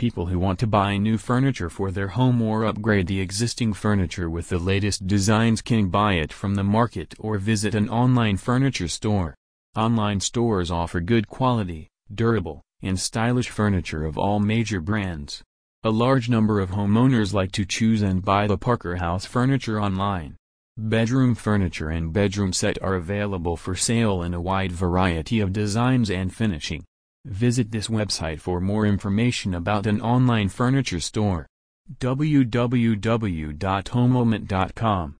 People who want to buy new furniture for their home or upgrade the existing furniture with the latest designs can buy it from the market or visit an online furniture store. Online stores offer good quality, durable, and stylish furniture of all major brands. A large number of homeowners like to choose and buy the Parker House furniture online. Bedroom furniture and bedroom set are available for sale in a wide variety of designs and finishing. Visit this website for more information about an online furniture store. www.homeelement.com